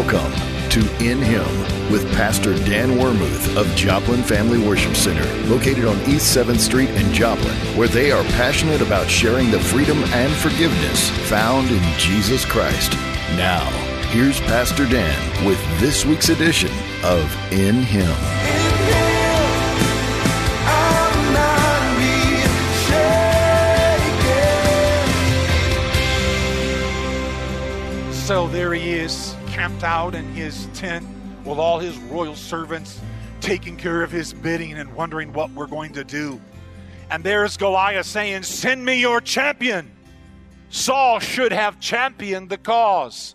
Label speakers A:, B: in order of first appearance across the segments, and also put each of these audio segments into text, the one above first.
A: Welcome to In Him with Pastor Dan Wermuth of Joplin Family Worship Center, located on East 7th Street in Joplin, where they are passionate about sharing the freedom and forgiveness found in Jesus Christ. Now, here's Pastor Dan with this week's edition of In Him.
B: So there he is, camped out in his tent with all his royal servants, taking care of his bidding and wondering what we're going to do. And there's Goliath saying, Send me your champion. Saul should have championed the cause.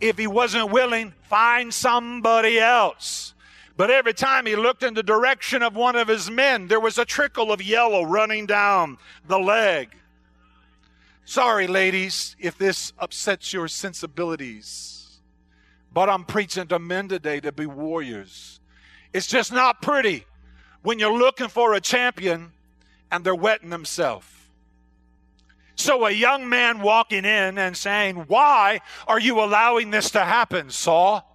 B: If he wasn't willing, find somebody else. But every time he looked in the direction of one of his men, there was a trickle of yellow running down the leg. Sorry, ladies, if this upsets your sensibilities. But I'm preaching to men today to be warriors. It's just not pretty when you're looking for a champion and they're wetting themselves. So a young man walking in and saying, Why are you allowing this to happen, Saul?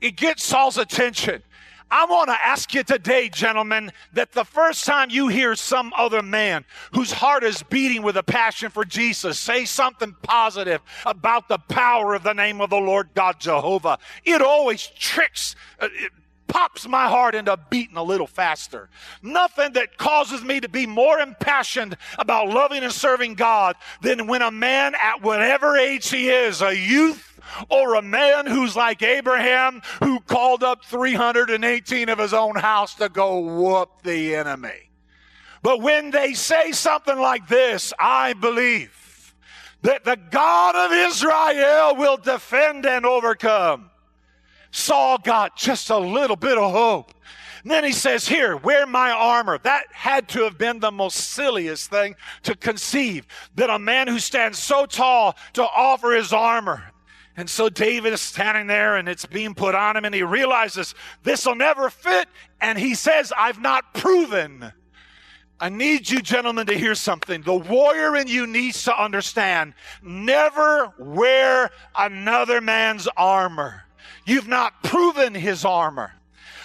B: It gets Saul's attention. I want to ask you today, gentlemen, that the first time you hear some other man whose heart is beating with a passion for Jesus say something positive about the power of the name of the Lord God Jehovah, it always tricks. Uh, it, pops my heart into beating a little faster. Nothing that causes me to be more impassioned about loving and serving God than when a man at whatever age he is, a youth, or a man who's like Abraham who called up 318 of his own house to go whoop the enemy. But when they say something like this, I believe that the God of Israel will defend and overcome. Saul got just a little bit of hope. And then he says, Here, wear my armor. That had to have been the most silliest thing to conceive that a man who stands so tall to offer his armor. And so David is standing there and it's being put on him and he realizes this will never fit. And he says, I've not proven. I need you gentlemen to hear something. The warrior in you needs to understand never wear another man's armor. You've not proven his armor.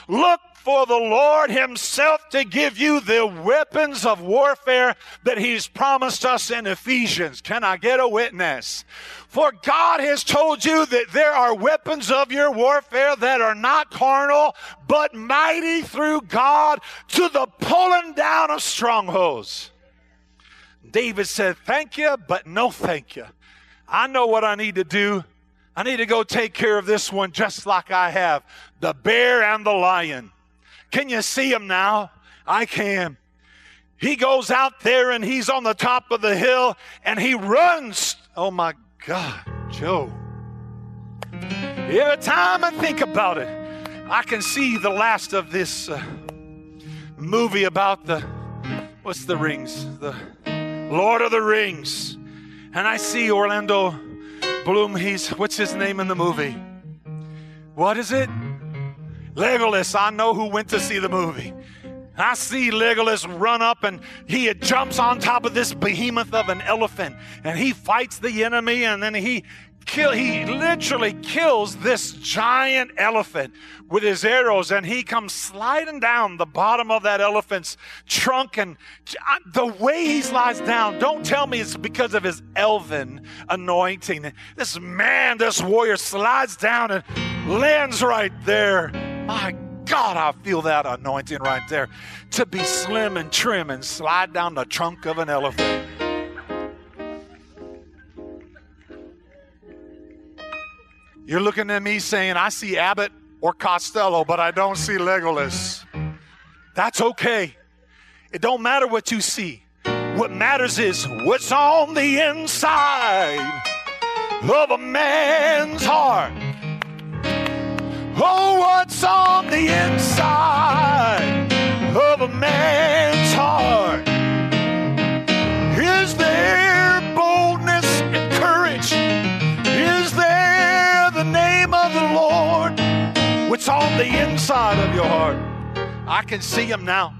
B: Look for the Lord Himself to give you the weapons of warfare that He's promised us in Ephesians. Can I get a witness? For God has told you that there are weapons of your warfare that are not carnal, but mighty through God to the pulling down of strongholds. David said, Thank you, but no thank you. I know what I need to do. I need to go take care of this one just like I have the bear and the lion. Can you see him now? I can. He goes out there and he's on the top of the hill and he runs. Oh my God, Joe. Every time I think about it, I can see the last of this uh, movie about the, what's the rings? The Lord of the Rings. And I see Orlando Bloom. He's, what's his name in the movie? What is it? Legolas, I know who went to see the movie. I see Legolas run up and he jumps on top of this behemoth of an elephant and he fights the enemy and then he kill he literally kills this giant elephant with his arrows and he comes sliding down the bottom of that elephant's trunk and uh, the way he slides down don't tell me it's because of his elven anointing this man this warrior slides down and lands right there my God, I feel that anointing right there. To be slim and trim and slide down the trunk of an elephant. You're looking at me saying, I see Abbott or Costello, but I don't see Legolas. That's okay. It don't matter what you see. What matters is what's on the inside of a man's heart. Oh, what's on the inside of a man's heart? The inside of your heart? I can see him now.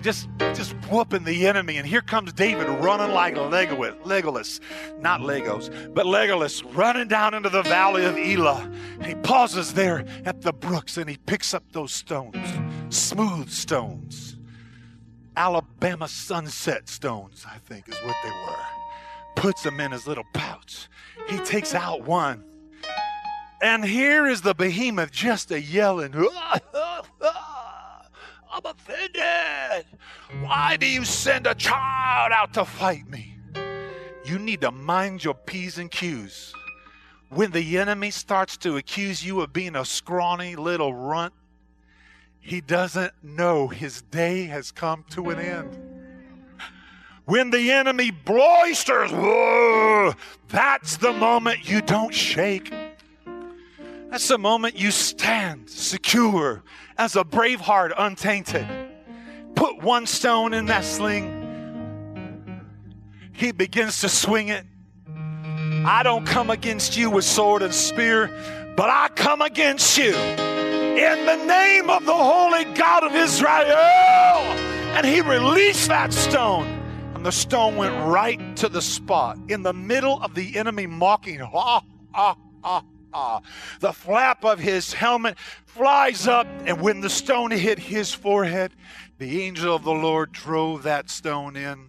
B: just just whooping the enemy. And here comes David running like Legolas, Legolas, not Legos, but Legolas running down into the valley of Elah. And he pauses there at the brooks and he picks up those stones, smooth stones. Alabama sunset stones, I think is what they were. Puts them in his little pouch. He takes out one. And here is the behemoth just a yelling. Ah, ah, ah, I'm offended. Why do you send a child out to fight me? You need to mind your P's and Q's. When the enemy starts to accuse you of being a scrawny little runt, he doesn't know his day has come to an end. When the enemy boisters, whoa, that's the moment you don't shake. That's the moment you stand secure as a brave heart, untainted. Put one stone in that sling. He begins to swing it. I don't come against you with sword and spear, but I come against you in the name of the holy God of Israel. And he released that stone, and the stone went right to the spot in the middle of the enemy mocking. Ha, ha, ha, ha. The flap of his helmet flies up, and when the stone hit his forehead, the angel of the Lord drove that stone in,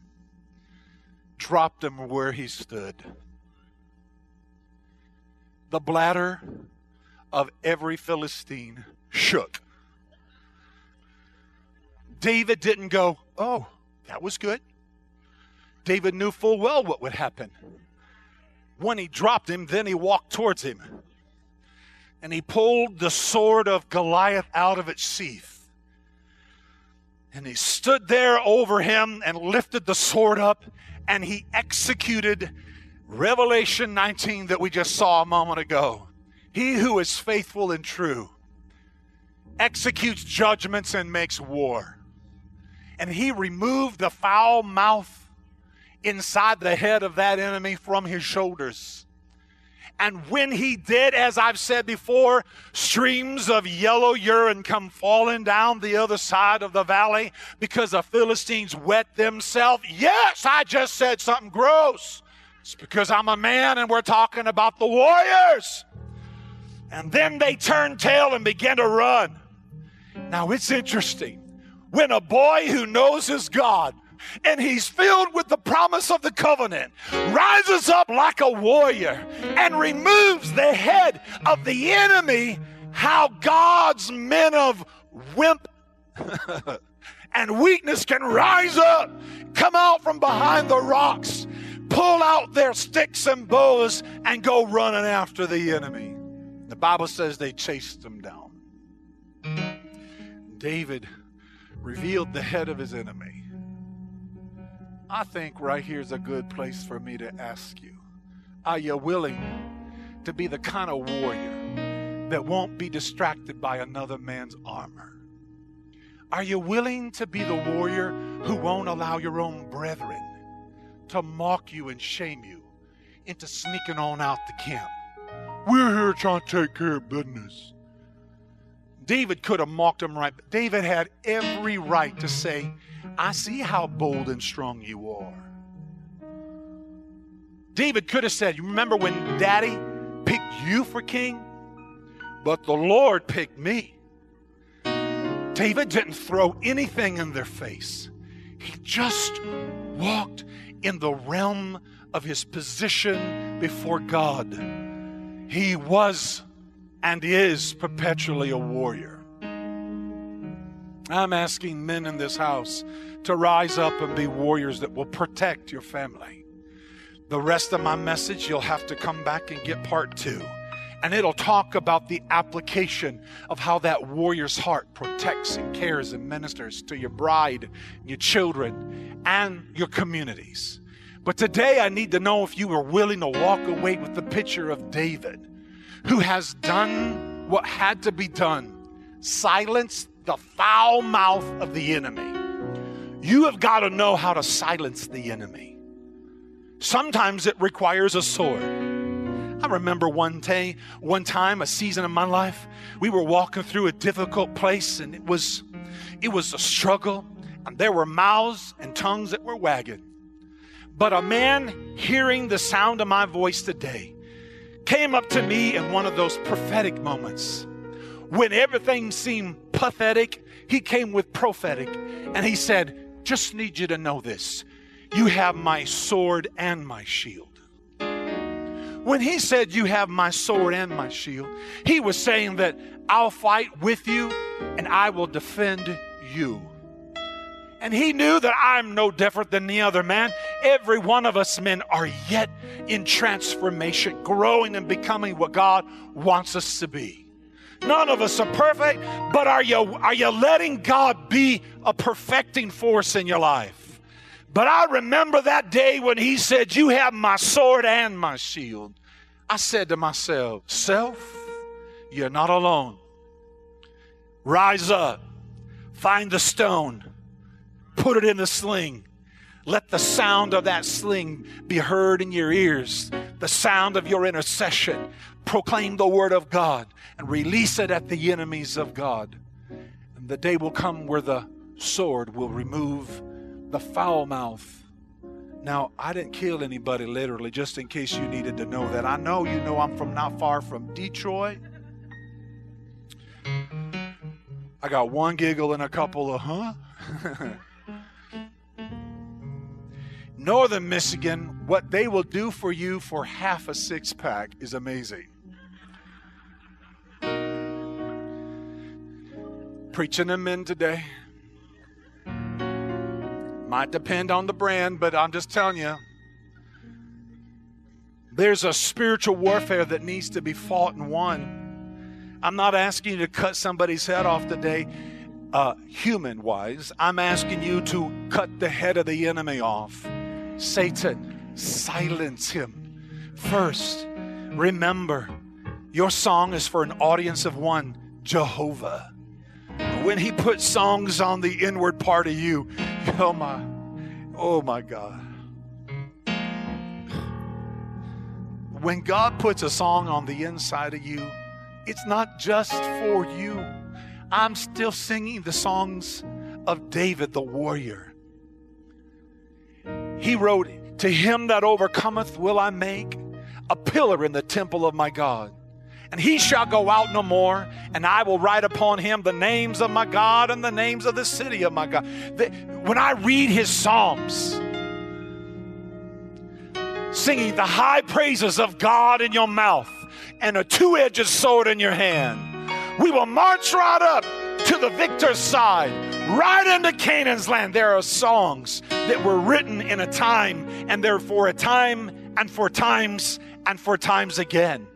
B: dropped him where he stood. The bladder of every Philistine shook. David didn't go, Oh, that was good. David knew full well what would happen. When he dropped him, then he walked towards him and he pulled the sword of Goliath out of its sheath. And he stood there over him and lifted the sword up and he executed Revelation 19 that we just saw a moment ago. He who is faithful and true executes judgments and makes war. And he removed the foul mouth inside the head of that enemy from his shoulders. And when he did, as I've said before, streams of yellow urine come falling down the other side of the valley because the Philistines wet themselves. Yes, I just said something gross. It's because I'm a man and we're talking about the warriors. And then they turned tail and began to run. Now it's interesting. When a boy who knows his God and he's filled with the promise of the covenant, rises up like a warrior and removes the head of the enemy, how God's men of wimp and weakness can rise up, come out from behind the rocks, pull out their sticks and bows, and go running after the enemy. The Bible says they chased them down. David revealed the head of his enemy. I think right here is a good place for me to ask you Are you willing to be the kind of warrior that won't be distracted by another man's armor? Are you willing to be the warrior who won't allow your own brethren to mock you and shame you into sneaking on out the camp? We're here trying to take care of business. David could have mocked him right. David had every right to say, I see how bold and strong you are. David could have said, You remember when daddy picked you for king? But the Lord picked me. David didn't throw anything in their face, he just walked in the realm of his position before God. He was and is perpetually a warrior. I'm asking men in this house to rise up and be warriors that will protect your family. The rest of my message, you'll have to come back and get part two. And it'll talk about the application of how that warrior's heart protects and cares and ministers to your bride, your children, and your communities. But today I need to know if you are willing to walk away with the picture of David, who has done what had to be done, silenced the foul mouth of the enemy. You have got to know how to silence the enemy. Sometimes it requires a sword. I remember one day, one time, a season of my life, we were walking through a difficult place and it was it was a struggle and there were mouths and tongues that were wagging. But a man hearing the sound of my voice today came up to me in one of those prophetic moments when everything seemed pathetic. He came with prophetic and he said, Just need you to know this. You have my sword and my shield. When he said, You have my sword and my shield, he was saying that I'll fight with you and I will defend you. And he knew that I'm no different than the other man. Every one of us men are yet in transformation, growing and becoming what God wants us to be. None of us are perfect, but are you, are you letting God be a perfecting force in your life? But I remember that day when he said, You have my sword and my shield. I said to myself, Self, you're not alone. Rise up, find the stone, put it in the sling. Let the sound of that sling be heard in your ears, the sound of your intercession. Proclaim the word of God and release it at the enemies of God. And the day will come where the sword will remove the foul mouth. Now, I didn't kill anybody literally, just in case you needed to know that. I know you know I'm from not far from Detroit. I got one giggle and a couple of huh? Northern Michigan, what they will do for you for half a six pack is amazing. Preaching them in today. Might depend on the brand, but I'm just telling you. There's a spiritual warfare that needs to be fought and won. I'm not asking you to cut somebody's head off today, uh, human wise. I'm asking you to cut the head of the enemy off. Satan, silence him. First, remember, your song is for an audience of one Jehovah. When he puts songs on the inward part of you, oh my, oh my God. When God puts a song on the inside of you, it's not just for you. I'm still singing the songs of David the warrior. He wrote, To him that overcometh will I make a pillar in the temple of my God. And he shall go out no more, and I will write upon him the names of my God and the names of the city of my God. when I read his Psalms, singing the high praises of God in your mouth and a two edged sword in your hand, we will march right up to the victor's side, right into Canaan's land. There are songs that were written in a time, and they're for a time, and for times, and for times again.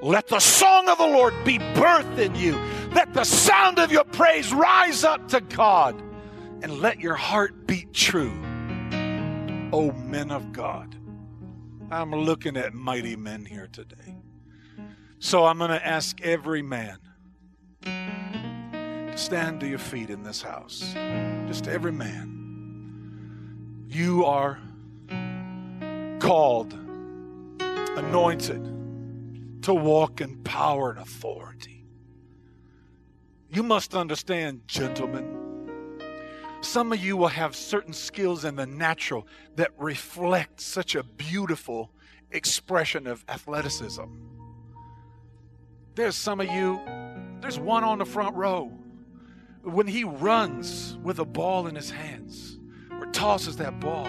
B: Let the song of the Lord be birthed in you. Let the sound of your praise rise up to God, and let your heart beat true. O men of God. I'm looking at mighty men here today. So I'm going to ask every man stand to your feet in this house. Just every man. You are called, anointed to walk in power and authority. You must understand, gentlemen. Some of you will have certain skills in the natural that reflect such a beautiful expression of athleticism. There's some of you, there's one on the front row when he runs with a ball in his hands or tosses that ball.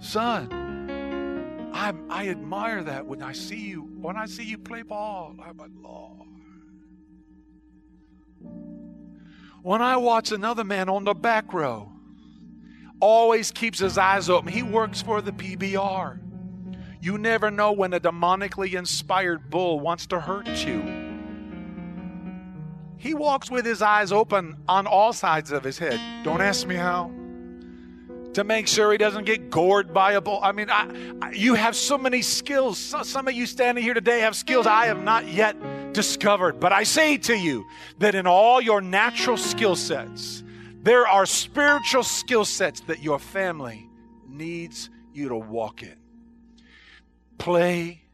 B: Son, I, I admire that when I see you, when I see you play ball. Oh, I'm like, Lord. When I watch another man on the back row, always keeps his eyes open. He works for the PBR. You never know when a demonically inspired bull wants to hurt you. He walks with his eyes open on all sides of his head. Don't ask me how. To make sure he doesn't get gored by a bull. I mean, I, I, you have so many skills. So, some of you standing here today have skills I have not yet discovered. But I say to you that in all your natural skill sets, there are spiritual skill sets that your family needs you to walk in. Play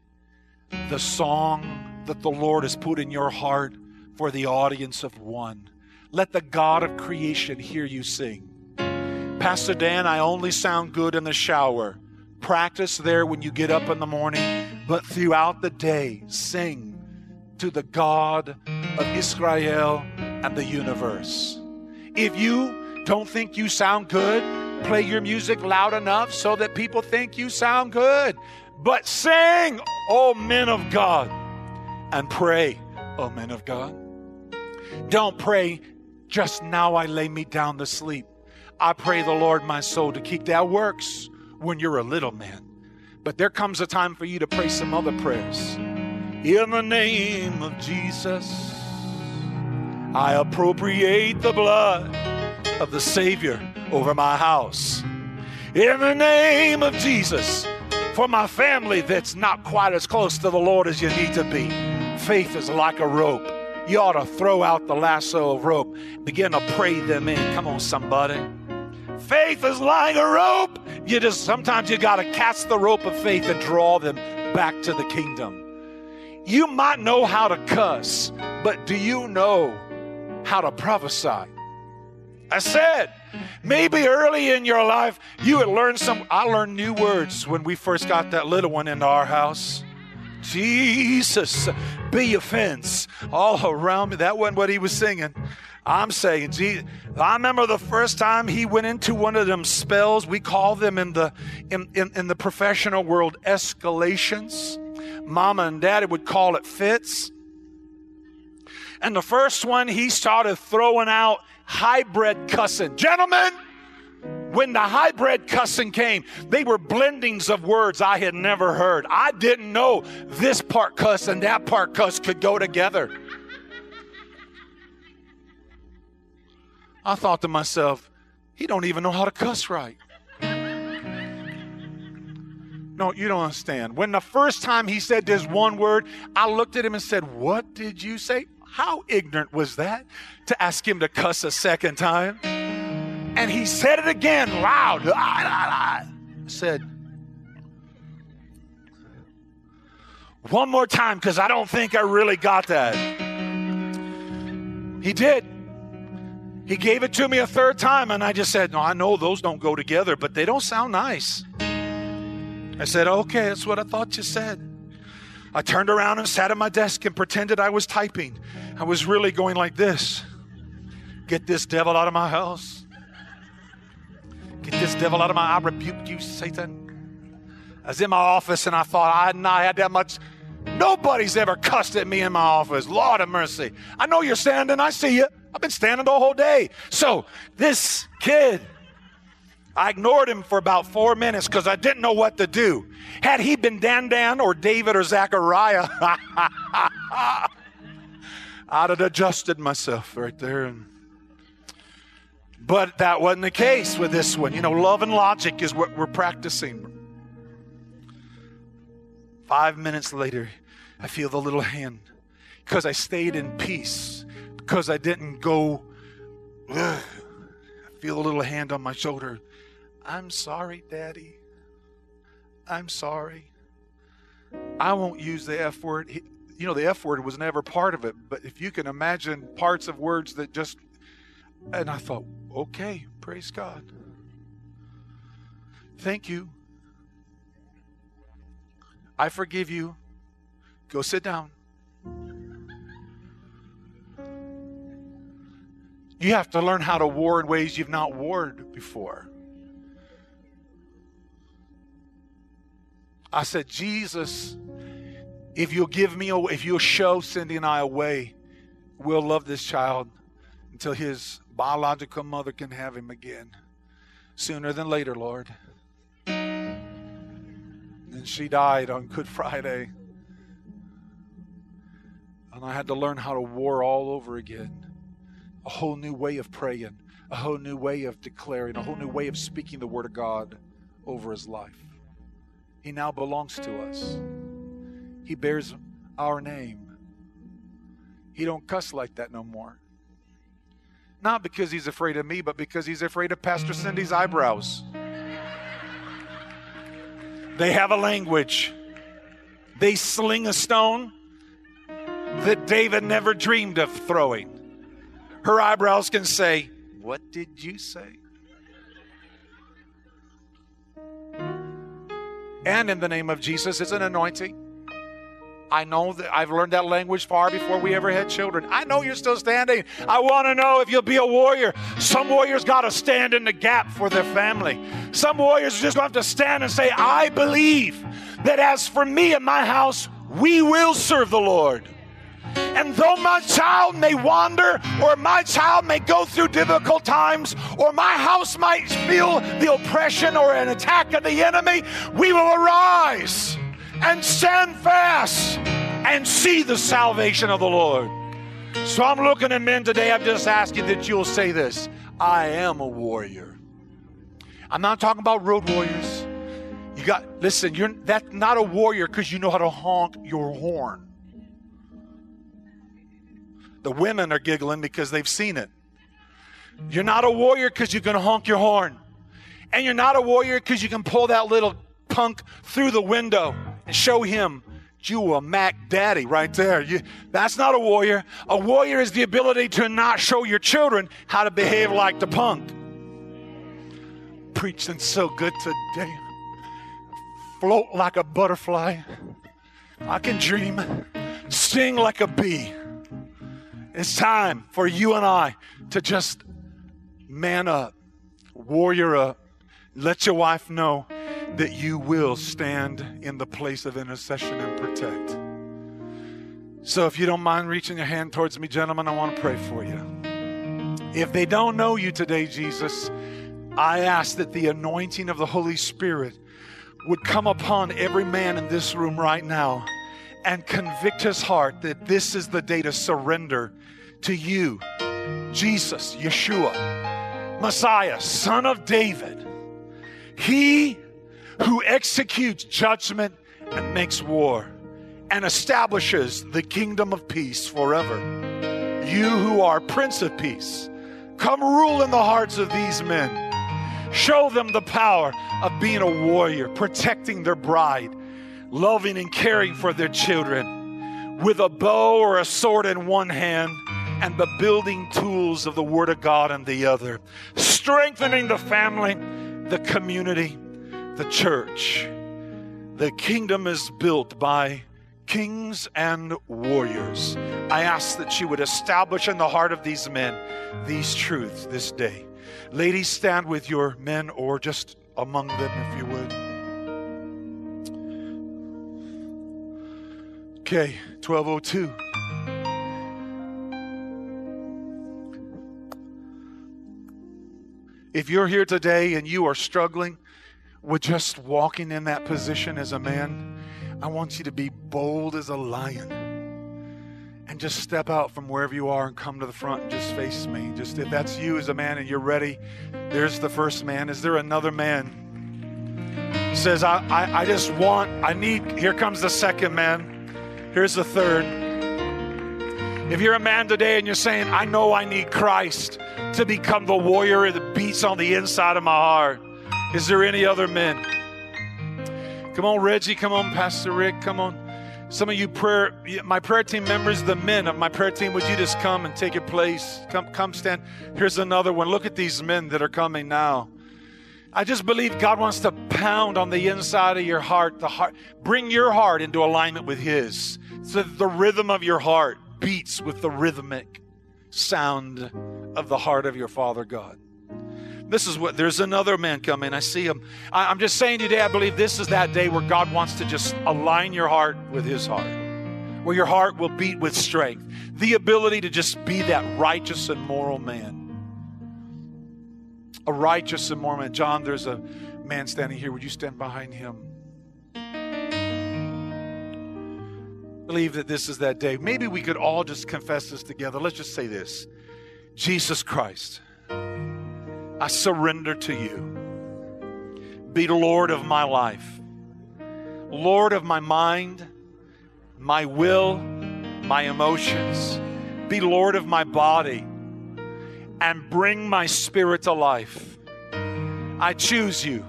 B: the song that the Lord has put in your heart for the audience of one. Let the God of creation hear you sing. Pastor Dan, I only sound good in the shower. Practice there when you get up in the morning, but throughout the day, sing to the God of Israel and the universe. If you don't think you sound good, play your music loud enough so that people think you sound good. But sing, oh men of God, and pray, oh men of God. Don't pray, just now I lay me down to sleep. I pray the Lord my soul to keep. That works when you're a little man. But there comes a time for you to pray some other prayers. In the name of Jesus, I appropriate the blood of the Savior over my house. In the name of Jesus, for my family that's not quite as close to the Lord as you need to be, faith is like a rope. You ought to throw out the lasso of rope, begin to pray them in. Come on, somebody. Faith is like a rope. You just sometimes you got to cast the rope of faith and draw them back to the kingdom. You might know how to cuss, but do you know how to prophesy? I said, maybe early in your life you had learned some. I learned new words when we first got that little one into our house. Jesus, be a fence all around me. That wasn't what he was singing. I'm saying, gee, I remember the first time he went into one of them spells. We call them in the in, in, in the professional world escalations. Mama and daddy would call it fits. And the first one, he started throwing out hybrid cussing. Gentlemen, when the hybrid cussing came, they were blendings of words I had never heard. I didn't know this part cuss and that part cuss could go together. I thought to myself, he don't even know how to cuss right. No, you don't understand. When the first time he said this one word, I looked at him and said, What did you say? How ignorant was that to ask him to cuss a second time? And he said it again loud. I said, One more time, because I don't think I really got that. He did. He gave it to me a third time, and I just said, No, I know those don't go together, but they don't sound nice. I said, Okay, that's what I thought you said. I turned around and sat at my desk and pretended I was typing. I was really going like this Get this devil out of my house. Get this devil out of my I rebuke you, Satan. I was in my office and I thought I hadn't had that much. Nobody's ever cussed at me in my office. Lord of mercy. I know you're standing. I see you. I've been standing the whole day. So this kid, I ignored him for about four minutes because I didn't know what to do. Had he been Dan Dan or David or Zachariah, I'd have adjusted myself right there. And, but that wasn't the case with this one. You know, love and logic is what we're practicing. Five minutes later, I feel the little hand because I stayed in peace, because I didn't go. Ugh. I feel a little hand on my shoulder. I'm sorry, Daddy. I'm sorry. I won't use the F word. You know, the F word was never part of it, but if you can imagine parts of words that just. And I thought, okay, praise God. Thank you. I forgive you. Go sit down. You have to learn how to war in ways you've not warred before. I said, Jesus, if you'll give me, a, if you'll show Cindy and I a way, we'll love this child until his biological mother can have him again. Sooner than later, Lord. And she died on Good Friday. And I had to learn how to war all over again. A whole new way of praying, a whole new way of declaring, a whole new way of speaking the word of God over his life. He now belongs to us. He bears our name. He don't cuss like that no more. Not because he's afraid of me, but because he's afraid of Pastor Cindy's eyebrows. They have a language. They sling a stone that David never dreamed of throwing. her eyebrows can say, What did you say? And in the name of Jesus, it's an anointing. I know that I've learned that language far before we ever had children. I know you're still standing. I want to know if you'll be a warrior. Some warriors got to stand in the gap for their family. Some warriors just have to stand and say, I believe that as for me and my house, we will serve the Lord. And though my child may wander, or my child may go through difficult times, or my house might feel the oppression or an attack of the enemy, we will arise and stand fast and see the salvation of the Lord. So I'm looking at men today. I'm just asking that you'll say this I am a warrior. I'm not talking about road warriors. You got, listen, you're that's not a warrior because you know how to honk your horn. The women are giggling because they've seen it. You're not a warrior because you can honk your horn. And you're not a warrior because you can pull that little punk through the window and show him you a Mac Daddy right there. You, that's not a warrior. A warrior is the ability to not show your children how to behave like the punk. Preaching so good today. Float like a butterfly. I can dream. Sing like a bee. It's time for you and I to just man up, warrior up. Let your wife know that you will stand in the place of intercession and protect. So, if you don't mind reaching your hand towards me, gentlemen, I want to pray for you. If they don't know you today, Jesus, I ask that the anointing of the Holy Spirit would come upon every man in this room right now and convict his heart that this is the day to surrender to you, Jesus, Yeshua, Messiah, Son of David. He who executes judgment and makes war and establishes the kingdom of peace forever. You who are Prince of Peace, come rule in the hearts of these men. Show them the power of being a warrior, protecting their bride, loving and caring for their children, with a bow or a sword in one hand and the building tools of the Word of God in the other, strengthening the family, the community, the church. The kingdom is built by kings and warriors. I ask that you would establish in the heart of these men these truths this day. Ladies, stand with your men or just among them if you would. Okay, 1202. If you're here today and you are struggling, with just walking in that position as a man, I want you to be bold as a lion and just step out from wherever you are and come to the front and just face me. Just if that's you as a man and you're ready, there's the first man. Is there another man? Says, I, I, I just want, I need, here comes the second man. Here's the third. If you're a man today and you're saying, I know I need Christ to become the warrior that beats on the inside of my heart. Is there any other men? Come on, Reggie. Come on, Pastor Rick. Come on. Some of you prayer, my prayer team members, the men of my prayer team, would you just come and take your place? Come, come stand. Here's another one. Look at these men that are coming now. I just believe God wants to pound on the inside of your heart, the heart, bring your heart into alignment with His, so the rhythm of your heart beats with the rhythmic sound of the heart of your Father God. This is what there's another man coming. I see him. I, am just saying today, I believe this is that day where God wants to just align your heart with his heart, where your heart will beat with strength, the ability to just be that righteous and moral man. A righteous and moral man. John, there's a man standing here. Would you stand behind him? believe that this is that day. Maybe we could all just confess this together. Let's just say this Jesus Christ I surrender to you. Be Lord of my life, Lord of my mind, my will, my emotions. Be Lord of my body and bring my spirit to life. I choose you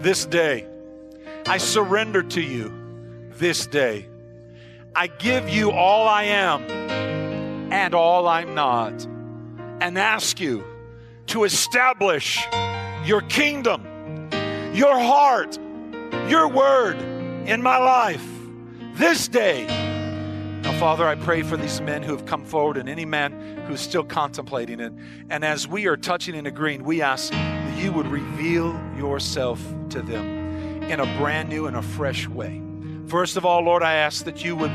B: this day. I surrender to you this day. I give you all I am and all I'm not. and ask you to establish your kingdom, your heart, your word in my life this day. Now, Father, I pray for these men who have come forward and any man who's still contemplating it. And as we are touching and agreeing, we ask that you would reveal yourself to them in a brand new and a fresh way. First of all, Lord, I ask that you would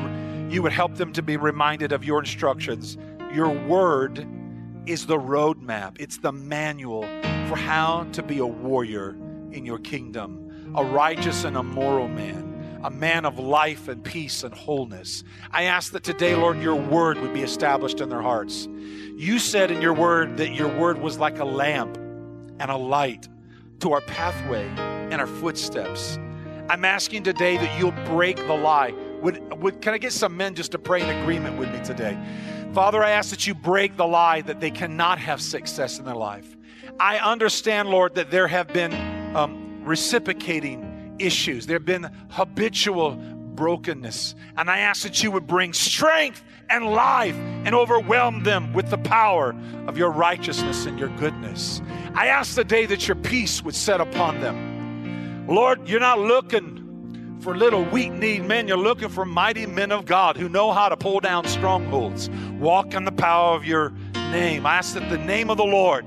B: you would help them to be reminded of your instructions. Your word is the roadmap, it's the manual for how to be a warrior in your kingdom, a righteous and a moral man, a man of life and peace and wholeness. I ask that today, Lord, your word would be established in their hearts. You said in your word that your word was like a lamp and a light to our pathway and our footsteps. I'm asking today that you'll break the lie. Would, would, can I get some men just to pray in agreement with me today? Father, I ask that you break the lie that they cannot have success in their life. I understand, Lord, that there have been um, reciprocating issues, there have been habitual brokenness. And I ask that you would bring strength and life and overwhelm them with the power of your righteousness and your goodness. I ask the day that your peace would set upon them. Lord, you're not looking for little weak kneed men. You're looking for mighty men of God who know how to pull down strongholds, walk in the power of your name. I ask that the name of the Lord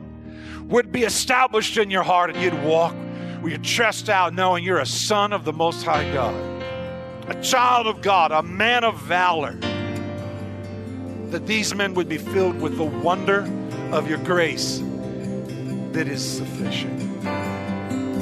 B: would be established in your heart and you'd walk with your chest out knowing you're a son of the Most High God, a child of God, a man of valor. That these men would be filled with the wonder of your grace that is sufficient.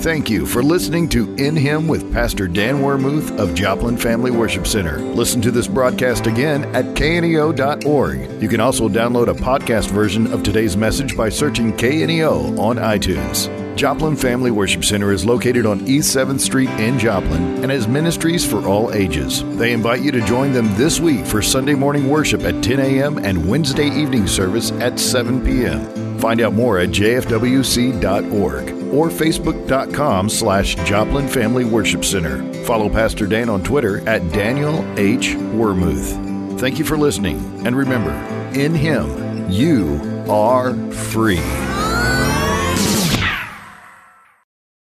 A: Thank you for listening to In Him with Pastor Dan Wermuth of Joplin Family Worship Center. Listen to this broadcast again at kneo.org. You can also download a podcast version of today's message by searching KNEO on iTunes. Joplin Family Worship Center is located on East 7th Street in Joplin and has ministries for all ages. They invite you to join them this week for Sunday morning worship at 10 a.m. and Wednesday evening service at 7 p.m. Find out more at jfwc.org or facebook.com slash Joplin Family Worship Center. Follow Pastor Dan on Twitter at Daniel H. Wermuth. Thank you for listening, and remember, in Him, you are free.